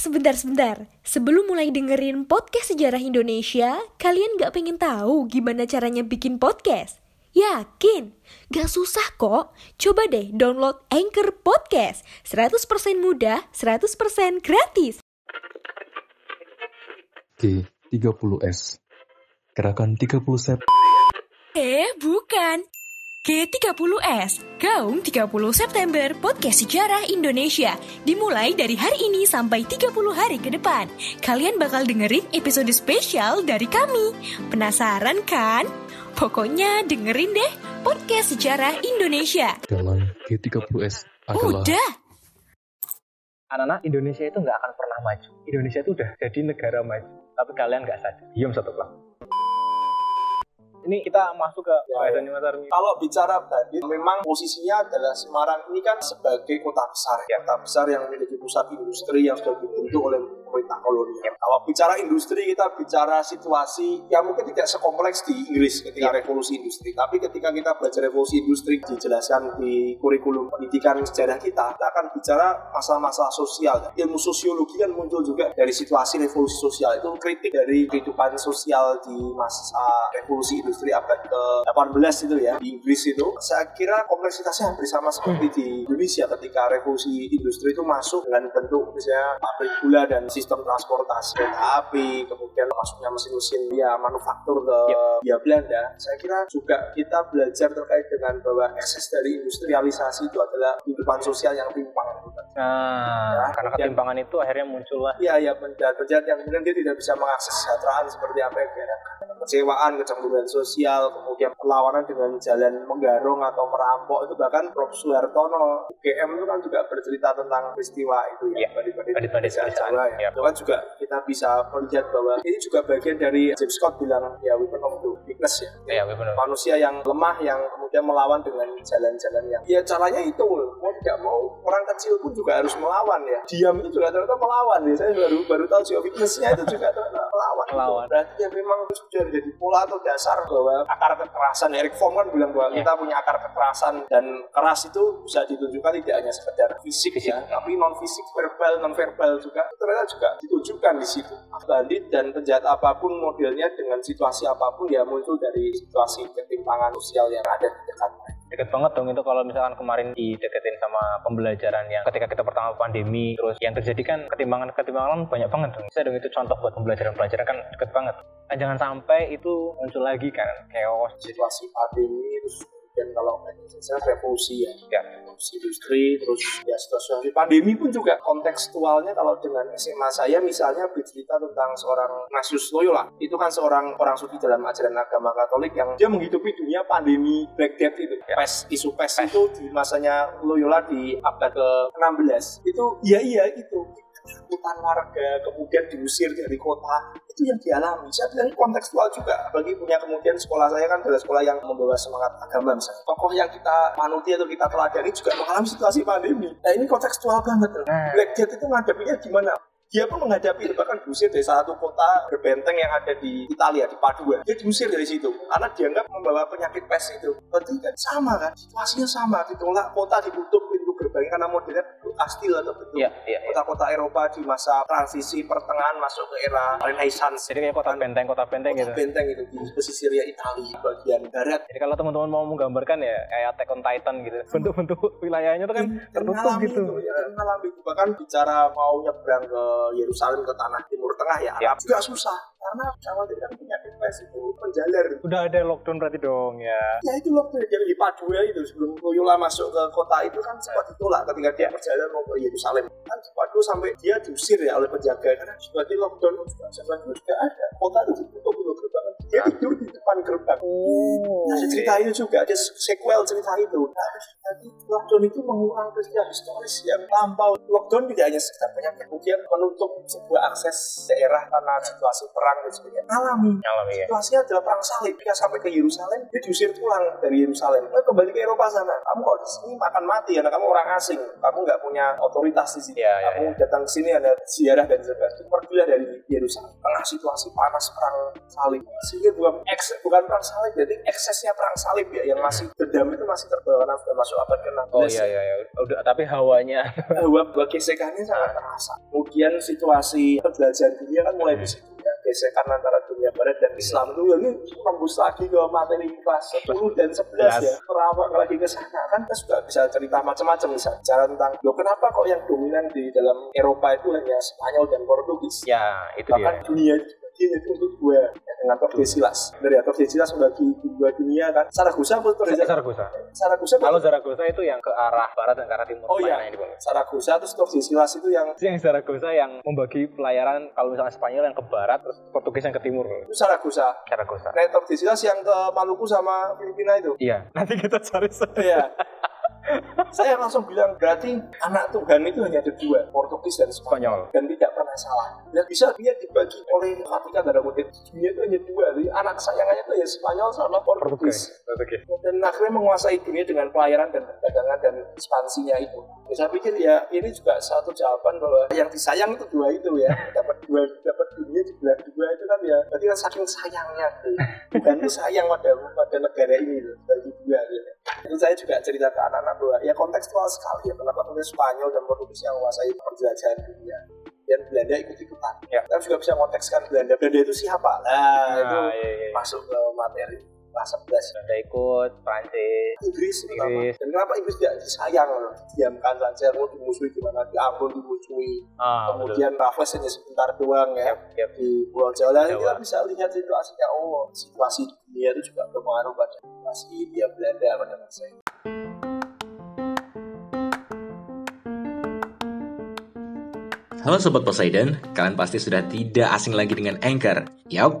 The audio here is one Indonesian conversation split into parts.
sebentar-sebentar. Sebelum mulai dengerin podcast sejarah Indonesia, kalian gak pengen tahu gimana caranya bikin podcast? Yakin? Gak susah kok. Coba deh download Anchor Podcast. 100% mudah, 100% gratis. G30S Gerakan 30 Sep Eh, bukan. G30S, Gaung 30 September Podcast Sejarah Indonesia Dimulai dari hari ini sampai 30 hari ke depan Kalian bakal dengerin episode spesial dari kami Penasaran kan? Pokoknya dengerin deh Podcast Sejarah Indonesia Dalam G30S adalah Udah, anak-anak Indonesia itu nggak akan pernah maju. Indonesia itu udah jadi negara maju, tapi kalian nggak sadar. Diam satu kelas. Ini kita masuk ke Ya, Medan Mas Armi. Kalau bicara bandit, memang posisinya adalah Semarang ini kan sebagai kota besar, ya. kota besar yang menjadi pusat industri yang sudah dibentuk oleh pemerintah kolonial. Kalau bicara industri, kita bicara situasi yang mungkin tidak sekompleks di Inggris ketika revolusi industri. Tapi ketika kita belajar revolusi industri, dijelaskan di kurikulum pendidikan sejarah kita, kita akan bicara masalah-masalah sosial. Ilmu sosiologi kan muncul juga dari situasi revolusi sosial. Itu kritik dari kehidupan sosial di masa revolusi industri abad ke-18 itu ya, di Inggris itu. Saya kira kompleksitasnya hampir sama seperti di Indonesia ketika revolusi industri itu masuk dengan bentuk misalnya pabrik gula dan sistem transportasi kereta api, kemudian masuknya mesin-mesin ya manufaktur ke ya Belanda. Saya kira juga kita belajar terkait dengan bahwa ekses dari industrialisasi itu adalah kehidupan sosial yang timpang. Nah, Ya, karena ketimpangan itu akhirnya muncullah Iya, ya penjahat-penjahat yang kemudian dia tidak bisa mengakses kesejahteraan seperti apa yang diharapkan. Kecewaan, kecemburuan sosial, kemudian perlawanan dengan jalan menggarung atau merampok itu bahkan Prof. Suhartono UGM itu kan juga bercerita tentang peristiwa itu ya, Iya, desa pedesaan. Jawa ya. Iya. Itu kan juga kita bisa melihat bahwa ini juga bagian dari James Scott bilang ya weapon of the weakness ya. ya benar. Manusia yang lemah yang kemudian melawan dengan jalan-jalan yang ya caranya itu tidak mau orang kecil pun juga harus melawan ya diam itu juga ternyata melawan ya saya baru baru tahu sih weaknessnya itu juga ternyata melawan Melawan. berarti ya memang sudah jadi pola atau dasar bahwa akar kekerasan Eric Fromm kan bilang bahwa Ya. kita punya akar kekerasan dan keras itu bisa ditunjukkan tidak hanya sekedar fisik, Fisik. ya tapi non fisik verbal non verbal juga ternyata juga ditunjukkan di situ bandit dan penjahat apa pun modelnya dengan situasi apa pun ya muncul dari situasi ketimpangan sosial yang ada di dekat mereka. Deket banget dong itu kalau misalkan kemarin dideketin sama pembelajaran yang ketika kita pertama pandemi terus yang terjadi kan ketimbangan-ketimbangan banyak banget dong. Bisa dong itu contoh buat pembelajaran-pembelajaran kan deket banget. Nah, jangan sampai itu muncul lagi kan chaos. situasi pandemi terus kemudian kalau saya revolusi ya, Ya. revolusi industri terus ya situasi pandemi pun juga kontekstualnya kalau dengan SMA saya misalnya bercerita tentang seorang Ignatius Loyola itu kan seorang orang suci dalam ajaran agama Katolik yang dia menghidupi dunia pandemi Black Death itu. Ya. pes isu pes itu di masanya Loyola di abad ke-16 itu iya iya itu ketakutan warga kemudian diusir dari kota itu yang dialami. Saya bilang kontekstual juga bagi punya kemudian sekolah saya kan adalah sekolah yang membawa semangat agama misalnya tokoh yang kita manuti atau kita teladani juga mengalami situasi pandemi. Nah ini kontekstual banget. Nah. Black Death itu menghadapinya gimana? Dia pun menghadapi bahkan diusir dari satu kota berbenteng yang ada di Italia di Padua. Dia diusir dari situ karena dianggap membawa penyakit pes itu. Berarti kan sama kan? Situasinya sama ditolak kota ditutup gerbangnya karena modelnya kastil atau bentuk Iya, iya, iya. kota-kota Eropa di masa transisi pertengahan masuk ke era Renaissance Jadi kayak kota benteng, kota benteng gitu. kota benteng itu di pesisir ya Italia bagian barat Jadi kalau teman-teman mau menggambarkan ya kayak Attack on Titan gitu. Bentuk-bentuk wilayahnya tuh kan tertutup mengalami gitu. itu, ya, mengalami itu. bahkan bicara mau nyebrang ke Yerusalem ke tanah Timur Tengah ya, Ya. Arab juga susah karena sama tidak punya pes itu menjalar Udah ada lockdown berarti dong ya. ya itu loh yang di Padua itu sebelum Loyola masuk ke kota itu kan sempat ditolak ketika dia perjalanan mau ke Yerusalem. Kan Padua sampai dia diusir ya oleh penjaga karena seperti lockdown juga sebenarnya juga ada kota itu ditutup untuk dia tidur di depan gerbang Oh. Nah, ada cerita itu juga, ada sequel cerita itu. Nah, jadi lockdown itu mengulang peristiwa historis yang lampau. Lockdown tidak hanya sekedar penyakit, kemudian menutup sebuah akses daerah karena situasi perang dan sebagainya. Alami. Alami ya. Situasinya adalah perang salib. Ketika sampai ke Yerusalem, dia diusir pulang dari Yerusalem. Eh, kembali ke Eropa sana. Kamu kok di sini makan mati, karena kamu orang asing. Kamu nggak punya otoritas di sini. Iya, iya, kamu datang ke sini ada ziarah dan sebagainya. Pergilah dari Yerusalem. Tengah situasi panas perang salib. Si sedikit bukan eks, bukan perang salib jadi eksesnya perang salib ya yang masih dendam itu masih terbawa sudah masuk abad ke-16 Oh iya iya iya. Udah tapi hawanya bahwa gesekannya sangat terasa. Kemudian situasi penjelajahan dunia kan mulai di situ ya. Gesekan antara dunia barat dan Islam itu ya ini tembus lagi ke materi kelas 10 dan 11 ya. Terawak lagi ke sana kan kita sudah bisa cerita macam-macam bisa bicara tentang loh kenapa kok yang dominan di dalam Eropa itu hanya Spanyol dan Portugis. ya itu Bahkan dia. dunia itu untuk ya, dengan Tordesillas. Dari ya, Tordesillas membagi dua dunia kan. Saragossa apa Tordesillas? Zaragoza. Saragossa apa? Kalau Zaragoza itu yang ke arah barat dan ke arah timur. Oh iya? Saragossa terus Tordesillas itu yang yang Zaragoza yang membagi pelayaran kalau misalnya Spanyol yang ke barat terus Portugis yang ke timur. itu Saragossa. Zaragoza. Nah, Tordesillas yang ke Maluku sama Filipina itu. Iya. Nanti kita cari Iya. Saya langsung bilang berarti anak Tuhan itu hanya ada dua, Portugis dan Spanyol. Dan tidak pernah salah. Dan bisa dia dibagi oleh Vatikan dalam kutip dunia itu hanya dua. Jadi anak kesayangannya itu ya Spanyol sama Portugis. Portugis. Dan akhirnya menguasai dunia dengan pelayaran dan perdagangan dan ekspansinya itu. Ya, saya pikir ya ini juga satu jawaban bahwa yang disayang itu dua itu ya. Dapat dua, dapat dunia di belah dua itu kan ya. Berarti kan saking sayangnya. Gitu. Bukan sayang pada pada negara ini tuh, bagi dua gitu. Itu saya juga cerita ke anak-anak bahwa ya kontekstual sekali ya kenapa kemudian Spanyol dan Portugis yang menguasai penjelajahan dunia dan Belanda ikut-ikutan. Ya. Kita juga bisa kontekskan Belanda. Belanda itu siapa? Nah, itu Nah, iya, iya. masuk ke materi kelas 11 Belanda ikut, Prancis. Inggris. Inggris. Dan kenapa Inggris tidak disayang? Diamkan saja, mau dimusuhi gimana? Di Ambon dimusuhi. Ah. Kemudian Raffles hanya sebentar doang ya. Yap, yap. Di Pulau Jawa. Dan Jawa. kita bisa lihat situasinya. Oh, situasi dunia itu juga berpengaruh pada situasi India Belanda pada masa itu. Halo Sobat Poseidon, kalian pasti sudah tidak asing lagi dengan Anchor. Yap,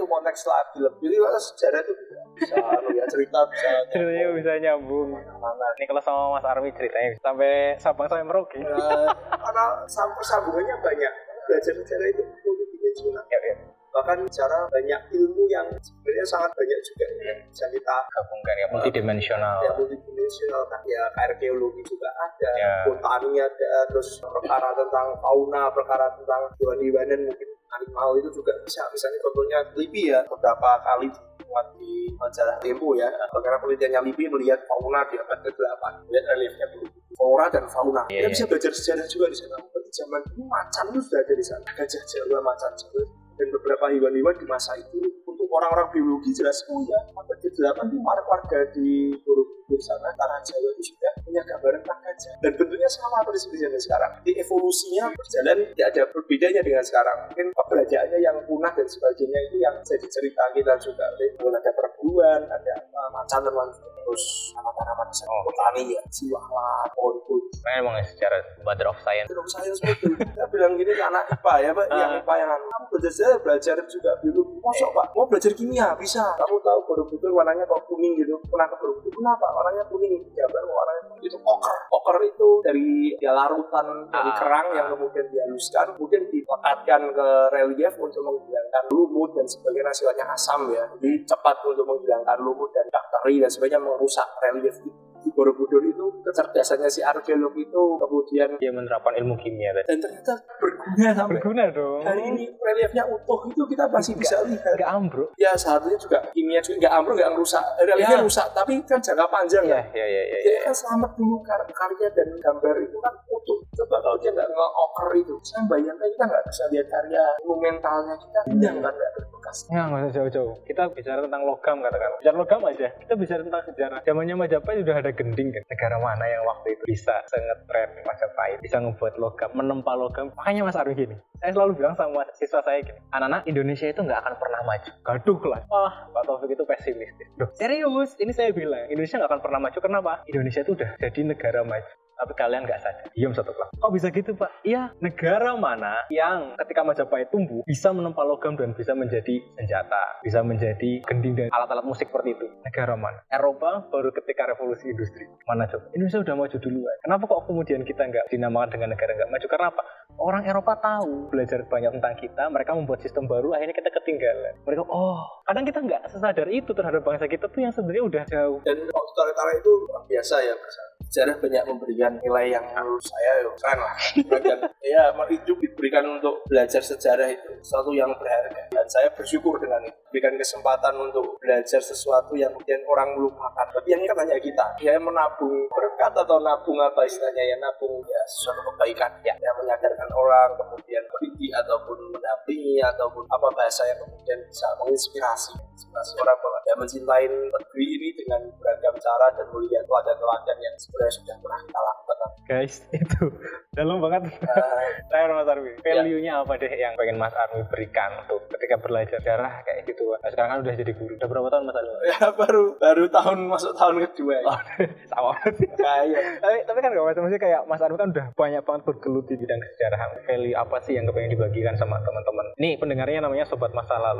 Itu konteks lagi lebih. Jadi kalau sejarah itu bisa, anu ya, cerita bisa Ceritanya bisa nyambung. mana Ini kalau sama Mas Armi ceritanya sampai Sabang sampai Merauke. Nah, karena sam- sambungannya banyak belajar sejarah itu multidimensional Ya, ya. bahkan cara banyak ilmu yang sebenarnya sangat banyak juga yang bisa kita Gabungkan ya, multidimensional. ya multidimensional kan ya arkeologi juga ada Ya. botani ada terus perkara tentang fauna perkara tentang hewan-hewanan mungkin animal itu juga bisa. Misalnya contohnya LIPI ya beberapa kali dimuat di majalah Tempo ya. Bagaimana penelitiannya? LIPI melihat fauna di abad ke-8 melihat reliefnya dulu. Flora dan fauna. Iya, kita iya. bisa belajar sejarah juga di sana. Berarti zaman dulu macan itu sudah ada di sana. Gajah jawa macan jawa dan beberapa hewan-hewan di masa itu untuk orang-orang biologi jelas oh ya abad ke-8 itu warga di Borobudur sana tanah Jawa itu sudah punya gambaran tentang gajah dan bentuknya sama persis seperti yang sekarang di evolusinya berjalan tidak ada berbedanya dengan sekarang mungkin keberadaannya yang punah dan sebagainya itu yang jadi cerita kita juga Mungkin ada perburuan ada apa, macan teman terus tanaman-tanaman Oh. botani ya siwalan pohon pun emang secara mother of science. Film saya betul. Kita bilang gini ke anak IPA ya Pak, yang Ah. IPA yang. Kamu belajar belajar juga biologi. Masuk Pak, mau belajar kimia bisa. Kamu tahu Borobudur warnanya kok kuning gitu. Pernah ke Borobudur, kenapa? Warnanya kuning. Kok warnanya kuning. Itu oker. Oker itu dari ya larutan dari Ah. kerang yang kemudian dihaluskan, kemudian dilekatkan ke relief untuk menghilangkan lumut dan sebagainya sifatnya asam ya. Jadi cepat untuk menghilangkan lumut dan bakteri dan sebagainya merusak relief itu. Di Borobudur itu kecerdasannya si arkeolog itu kemudian Dia menerapkan ilmu kimia tadi. dan ternyata berguna sampai Berguna dong. hari ini reliefnya utuh itu kita masih bisa lihat Gak ambruk. ya satunya juga kimia juga nggak ambruk nggak rusak reliefnya Ya. rusak tapi kan jangka panjang Iya, kan iya, iya, iya. ya kan selamat dulu kar karya dan gambar itu kan utuh coba kalau dia nggak nge-oker itu saya bayangkan kita nggak bisa lihat karya monumentalnya kita indah kan nggak berbekas Ya, nggak usah jauh-jauh. Kita bicara tentang logam katakan. Bicara logam aja. Kita bicara tentang sejarah. Zamannya Majapahit sudah ada gending kan. Negara mana yang waktu itu bisa sengetren Majapahit, bisa ngebuat logam, menempa logam. Makanya Mas Arwi gini. Saya selalu bilang sama siswa saya gini. Anak-anak Indonesia itu nggak akan pernah maju. Gaduh lah. Wah, Pak Taufik itu pesimistis. Loh, serius? Ini saya bilang. Indonesia nggak akan pernah maju. Kenapa? Indonesia itu udah jadi negara maju. Tapi kalian nggak sadar. Diam satu kelas. Kok bisa gitu pak? Iya, negara mana yang ketika Majapahit tumbuh bisa menempa logam dan bisa menjadi senjata, bisa menjadi gending dan alat-alat musik seperti itu? Negara mana? Eropa baru ketika revolusi industri. Mana coba? Indonesia udah maju duluan. Kenapa kok kemudian kita nggak dinamakan dengan negara nggak maju? Karena apa? Orang Eropa tahu belajar banyak tentang kita, mereka membuat sistem baru, akhirnya kita ketinggalan. Mereka, oh, kadang kita nggak sesadar itu terhadap bangsa kita tuh yang sebenarnya udah jauh. dan otoriter itu luar biasa ya sejarah banyak memberikan nilai yang menurut saya ya, keren lah. Ya hidup diberikan untuk belajar sejarah itu sesuatu yang berharga. Dan saya bersyukur dengan itu. Berikan kesempatan untuk belajar sesuatu yang kemudian orang melupakan tapi yang hanya kita ya menabung berkat atau nabung apa istilahnya ya nabung ya sesuatu kebaikan. Ya yang menyadarkan orang kemudian mendidik ataupun mendampingi ataupun apa bahasa yang bisa menginspirasi inspirasi orang bahwa ya mencintai negeri ini dengan beragam cara dan melihat teladan-teladan yang sebenarnya sudah pernah kita lakukan Guys, itu dalam banget. Saya Mas Armi, value-nya apa deh yang pengen Mas Armi berikan untuk ketika belajar sejarah kayak gitu? Nah, sekarang kan udah jadi guru. Udah berapa tahun Mas Armi? ya baru baru tahun masuk tahun kedua ya. Oh, sama berarti. Kayak tapi, tapi kan gak macam maksudnya kayak Mas Armi kan udah banyak banget bergelut di bidang kesejarahan. Value apa sih yang kepengen dibagikan sama teman-teman? Nih pendengarnya namanya Sobat Masa Lalu.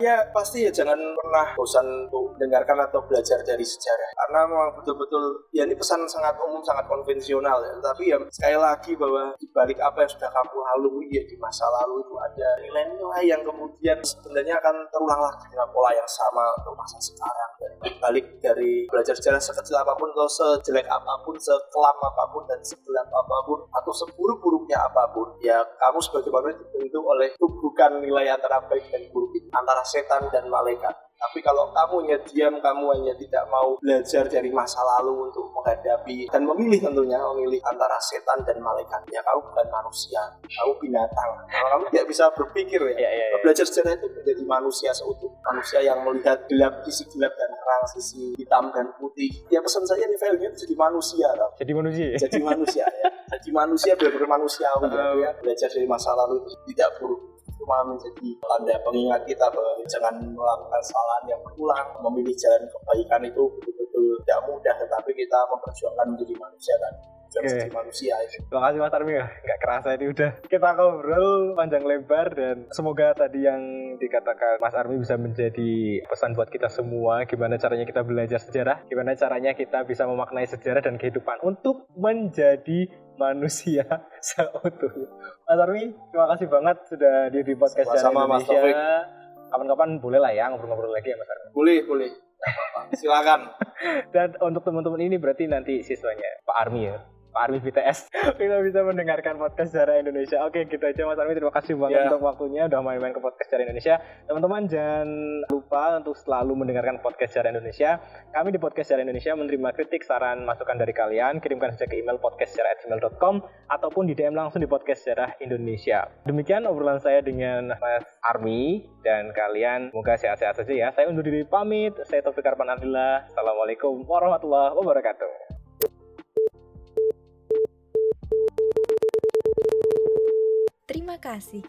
ya pasti ya jangan pernah bosan untuk mendengarkan atau belajar dari sejarah. Karena memang betul-betul ya ini pesan sangat umum sangat konvensional ya. Tapi ya sekali lagi bahwa di balik apa yang sudah kamu lalui ya di masa lalu itu ada nilai-nilai yang kemudian sebenarnya akan terulang lagi dengan pola yang sama untuk masa sekarang. Dan balik dari belajar sejarah sekecil apa pun atau sejelek apa pun sekelam apa pun dan segelap apa pun atau seburuk-buruknya apa pun ya kamu sebagai manusia dibentuk oleh bukan nilai antara baik dan buruk itu antara setan dan malaikat tapi kalau kamu hanya diam, kamu hanya tidak mau belajar dari masa lalu untuk menghadapi dan memilih tentunya memilih antara setan dan malaikat. Ya kamu bukan manusia, kamu binatang. Kalau kamu tidak bisa berpikir ya, Iya, iya, iya. belajar sejarah itu menjadi manusia seutuh. Manusia yang melihat gelap, sisi gelap dan terang, sisi hitam dan putih. Ya pesan saya nih value itu jadi manusia. tau. Jadi manusia. ya? Jadi manusia ya. Jadi manusia benar-benar manusiawi ya, ya. Belajar dari masa lalu itu tidak buruk cuma menjadi tanda pengingat kita bahwa jangan melakukan kesalahan yang berulang. Memilih jalan kebaikan itu betul-betul tidak mudah tetapi kita memperjuangkan menjadi manusia dan Oke. menjadi manusia itu Terima kasih Mas Armi ya. Nggak kerasa ini udah kita ngobrol panjang lebar dan semoga tadi yang dikatakan Mas Armi bisa menjadi pesan buat kita semua gimana caranya kita belajar sejarah, gimana caranya kita bisa memaknai sejarah dan kehidupan untuk menjadi manusia seutuhnya. Mas Armi, terima kasih banget sudah di, di podcast Sama-sama, Mas Indonesia. Taufik. Kapan-kapan boleh lah ya ngobrol-ngobrol lagi ya Mas Armi. boleh boleh silakan Dan untuk teman-teman ini berarti nanti siswanya Pak Armi ya. Pak Armi BTS kita bisa mendengarkan podcast sejarah Indonesia. Oke, gitu aja Mas Armi. Terima kasih banget Ya. untuk waktunya udah main-main ke podcast sejarah Indonesia. Teman-teman jangan lupa untuk selalu mendengarkan podcast sejarah Indonesia. Kami di podcast sejarah Indonesia menerima kritik, saran, masukan dari kalian. Kirimkan saja ke email podcastsejarah@gmail.com ataupun di DM langsung di podcast sejarah Indonesia. Demikian obrolan saya dengan Mas Armi dan kalian semoga sehat-sehat saja ya. Saya undur diri pamit. Saya Taufik Arman Abdillah. Assalamualaikum warahmatullahi wabarakatuh. Terima kasih